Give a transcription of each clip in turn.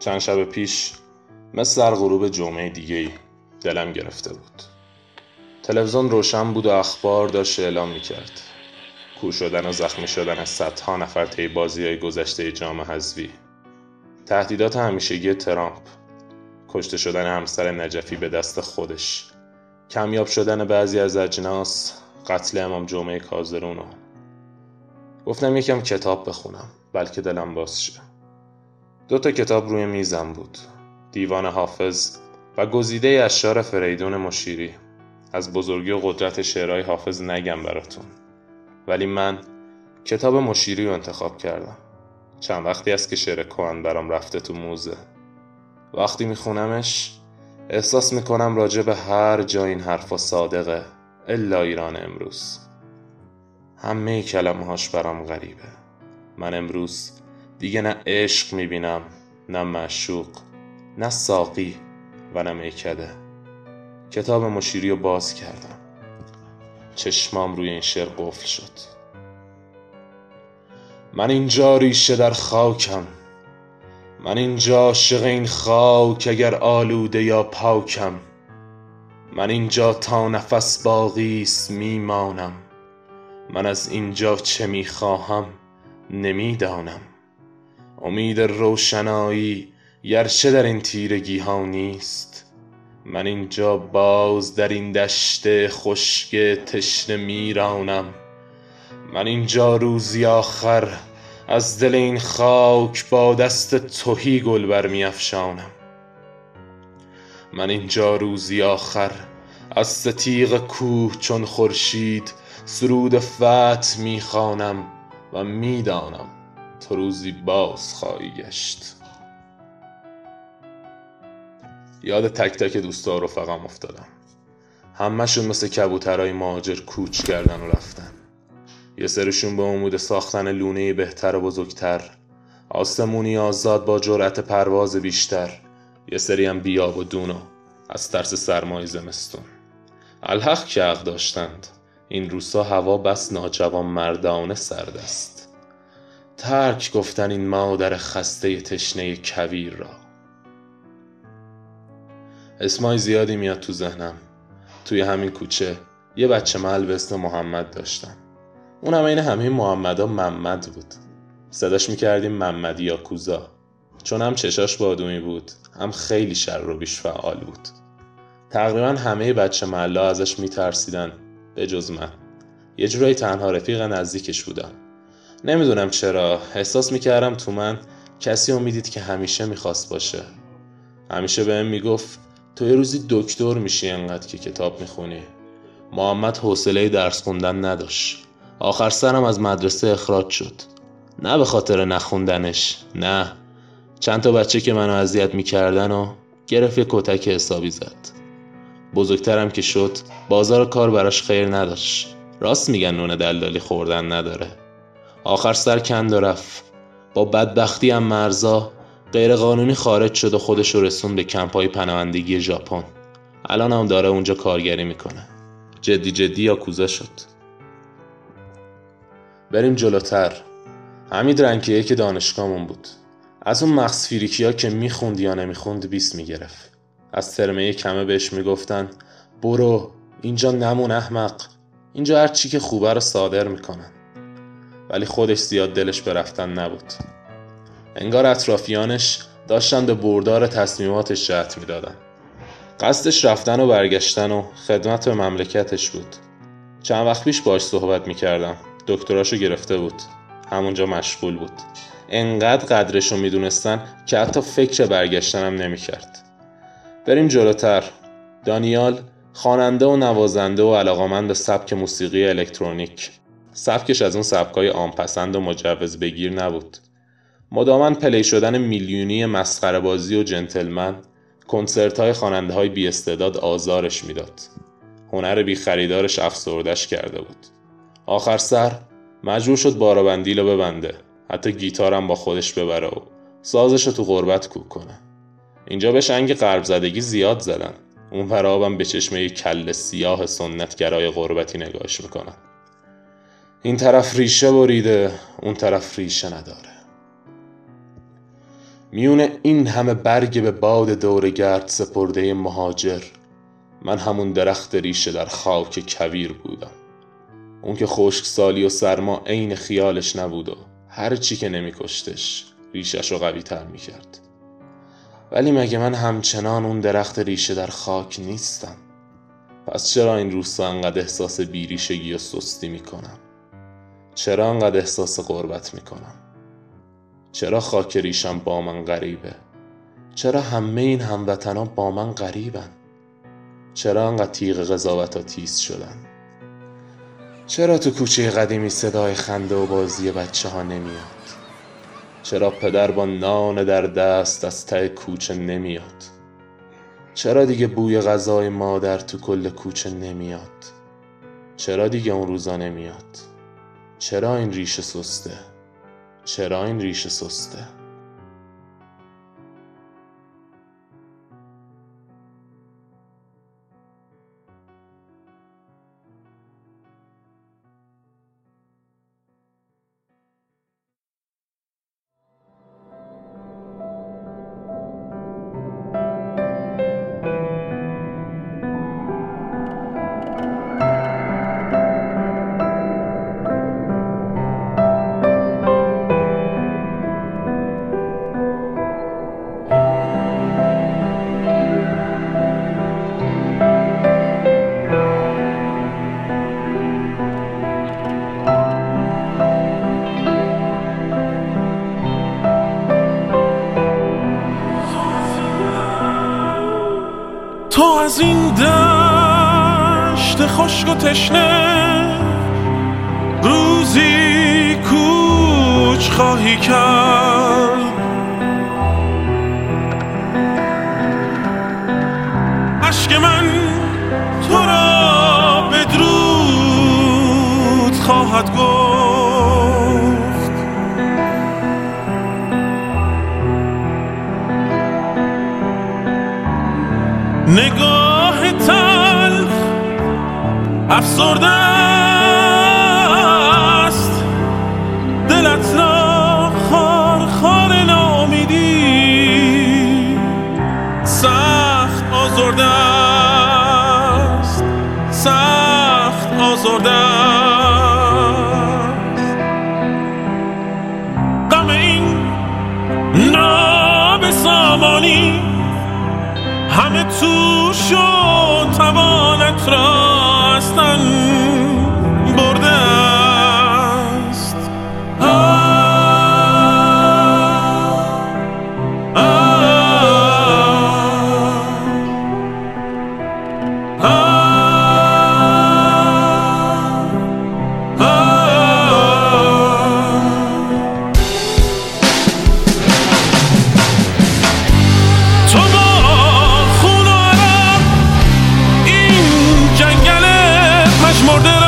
چند شب پیش مثل در غروب جمعه دیگه دلم گرفته بود. تلویزیون روشن بود و اخبار داشت اعلام می‌کرد. کور شدن و زخمی شدن صدها نفر طی بازی های گذشته جام حذفی. تهدیدات همیشگی ترامپ. کشته شدن همسر نجفی به دست خودش. کمیاب شدن بعضی از اجناس. قتل امام جمعه کازرونو گفتم یکم کتاب بخونم بلکه دلم باز شه. دو تا کتاب روی میزم بود. دیوان حافظ و گزیده اشعار فریدون مشیری. از بزرگی و قدرت شعرهای حافظ نگم براتون. ولی من کتاب مشیری رو انتخاب کردم. چند وقتی است که شعر کهن برام رفته تو موزه. وقتی میخونمش احساس می‌کنم راجع به هر جا این حرفا صادقه الا ایران امروز. همه کلمه هاش برام غریبه. من امروز دیگه نه عشق می‌بینم نه معشوق نه ساقی و نه میکده. کتاب مشیری رو باز کردم. چشمام روی این شعر قفل شد. من اینجا ریشه در خاکم. من اینجا عاشق این خاک اگر آلوده یا پاکم. من اینجا تا نفس باقی است میمانم. من از اینجا چه می‌خواهم نمی‌دانم. امید روشنایی گرچه در این تیرگی ها نیست. من اینجا باز در این دشت خشک تشنه میرانم. من اینجا روزی آخر از دل این خاک با دست تهی گل برمیافشانم من اینجا روزی آخر از ستیغ کوه چون خورشید سرود فتح می‌خوانم و می‌دانم تو روزی باز خواهی گشت. یاد تک تک دوستا و رفقام افتادم. همهشون مثل کبوترهای مهاجر کوچ کردن و رفتن. یه سرشون به امود ساختن لونه بهتر و بزرگتر. آسمونی آزاد با جرأت پرواز بیشتر. یه سری هم بیاب و دونو از ترس سرمای زمستون. الحق که عق داشتند. این روسا هوا بس ناجوان مردانه سرد است ترک گفتن این مادر خسته تشنه کویر را. اسمای زیادی میاد تو ذهنم. توی همین کوچه یه بچه محل به اسم محمد داشتم. اون هم این همه محمدا محمد بود. صداش می‌کردیم محمدی یا کوزا. چون هم چشاش بادومی بود هم خیلی شر و بیش فعال بود. تقریبا همه بچه محلا ازش میترسیدن به جز من. یه جورایی تنها رفیق نزدیکش بودم نمی‌دونم چرا. احساس می‌کردم تو من کسی امیدید که همیشه می‌خواست باشه. همیشه بهم می‌گفت تو یه روزی دکتر میشی انقدر که کتاب می‌خونی. محمد حوصله درس خوندن نداشت. آخر سرم از مدرسه اخراج شد. نه به خاطر نخوندنش نه. چند تا بچه که منو اذیت می‌کردن و گرفت یه کتک حسابی زد. بزرگترم که شد بازار کار براش خیر نداشت. راست میگن نون دلدالی خوردن نداره. آخر سر کند و رفت. با بدبختی هم مرزا غیر قانونی خارج شد و خودش رو رسون به کمپای پناهندگی ژاپن. الان هم داره اونجا کارگری می‌کنه. جدی جدی یا کوزه شد. بریم جلوتر. حمید رنکیه که دانشگاهمون بود. از اون مغز فیریکی که می‌خوند یا نمی‌خوند بیست می‌گرفت. از ترمه کمه بهش می‌گفتن برو اینجا نمون احمق. اینجا هر چی که خوبه رو صادر می‌کنن. ولی خودش زیاد دلش به رفتن نبود. انگار اطرافیانش داشتن به بردار تصمیماتش جهت می‌دادن قصدش رفتن و برگشتن و خدمت به مملکتش بود. چند وقت پیش باش صحبت می‌کردم. دکتراشو گرفته بود. همونجا مشغول بود. انقدر قدرشو می‌دونستن که حتی فکر برگشتنم نمی‌کرد. بریم جلوتر. دانیال خواننده و نوازنده و علاقمند به سبک موسیقی الکترونیک. سبکش از اون سبکای آنپسند و مجوز بگیر نبود. مدامن پلی شدن میلیونی مسخره بازی و جنتلمن کنسرت های خواننده های بی استعداد آزارش می‌داد. هنر بی خریدارش افسردش کرده بود. آخر سر مجبور شد بارابندیل رو ببنده. حتی گیتارم با خودش ببره و سازش رو تو غربت کوک کنه. اینجا به شنگ قرب زدگی زیاد زدن. اون پرابم به چشم یک کل سیاه سنتگرای غربتی نگاهش می‌کنن. این طرف ریشه بریده اون طرف ریشه نداره. میونه این همه برگ به باد دورگرد سپرده مهاجر. من همون درخت ریشه در خاک کویر بودم. اون که خشکسالی و سرما عین خیالش نبود و هر چی که نمیکشتش ریشش رو قوی تر می‌کرد. ولی مگه من همچنان اون درخت ریشه در خاک نیستم؟ پس چرا این روستا انقدر احساس بیریشگی و سستی می‌کنم؟ چرا انقدر احساس غربت می‌کنم؟ چرا خاک ریشم با من غریبه؟ چرا همه این هموطنا با من غریبن؟ چرا انقدر تیغ قضاوت ها تیز شدن؟ چرا تو کوچه قدیمی صدای خنده و بازی بچه ها نمیاد؟ چرا پدر با نان در دست از ته کوچه نمیاد؟ چرا دیگه بوی غذای مادر تو کل کوچه نمیاد؟ چرا دیگه اون روزا نمیاد؟ چرا این ریشه سسته؟ چرا این ریشه سسته؟ خشک و تشنه. روزی کوچ خواهی کرد. absurda. more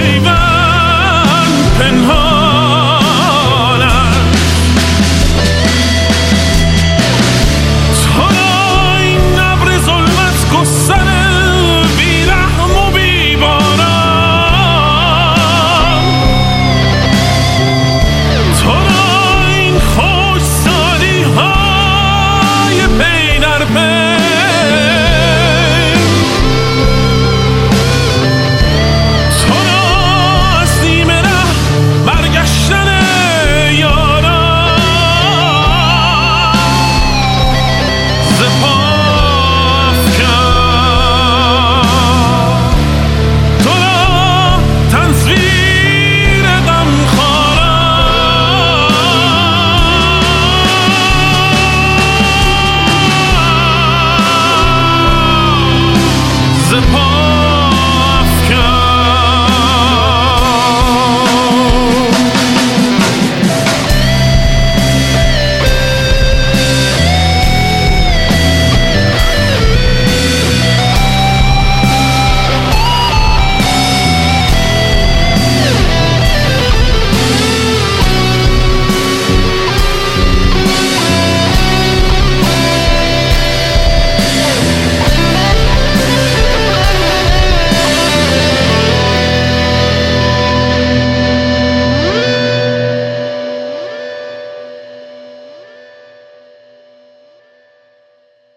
Haven, Penhall.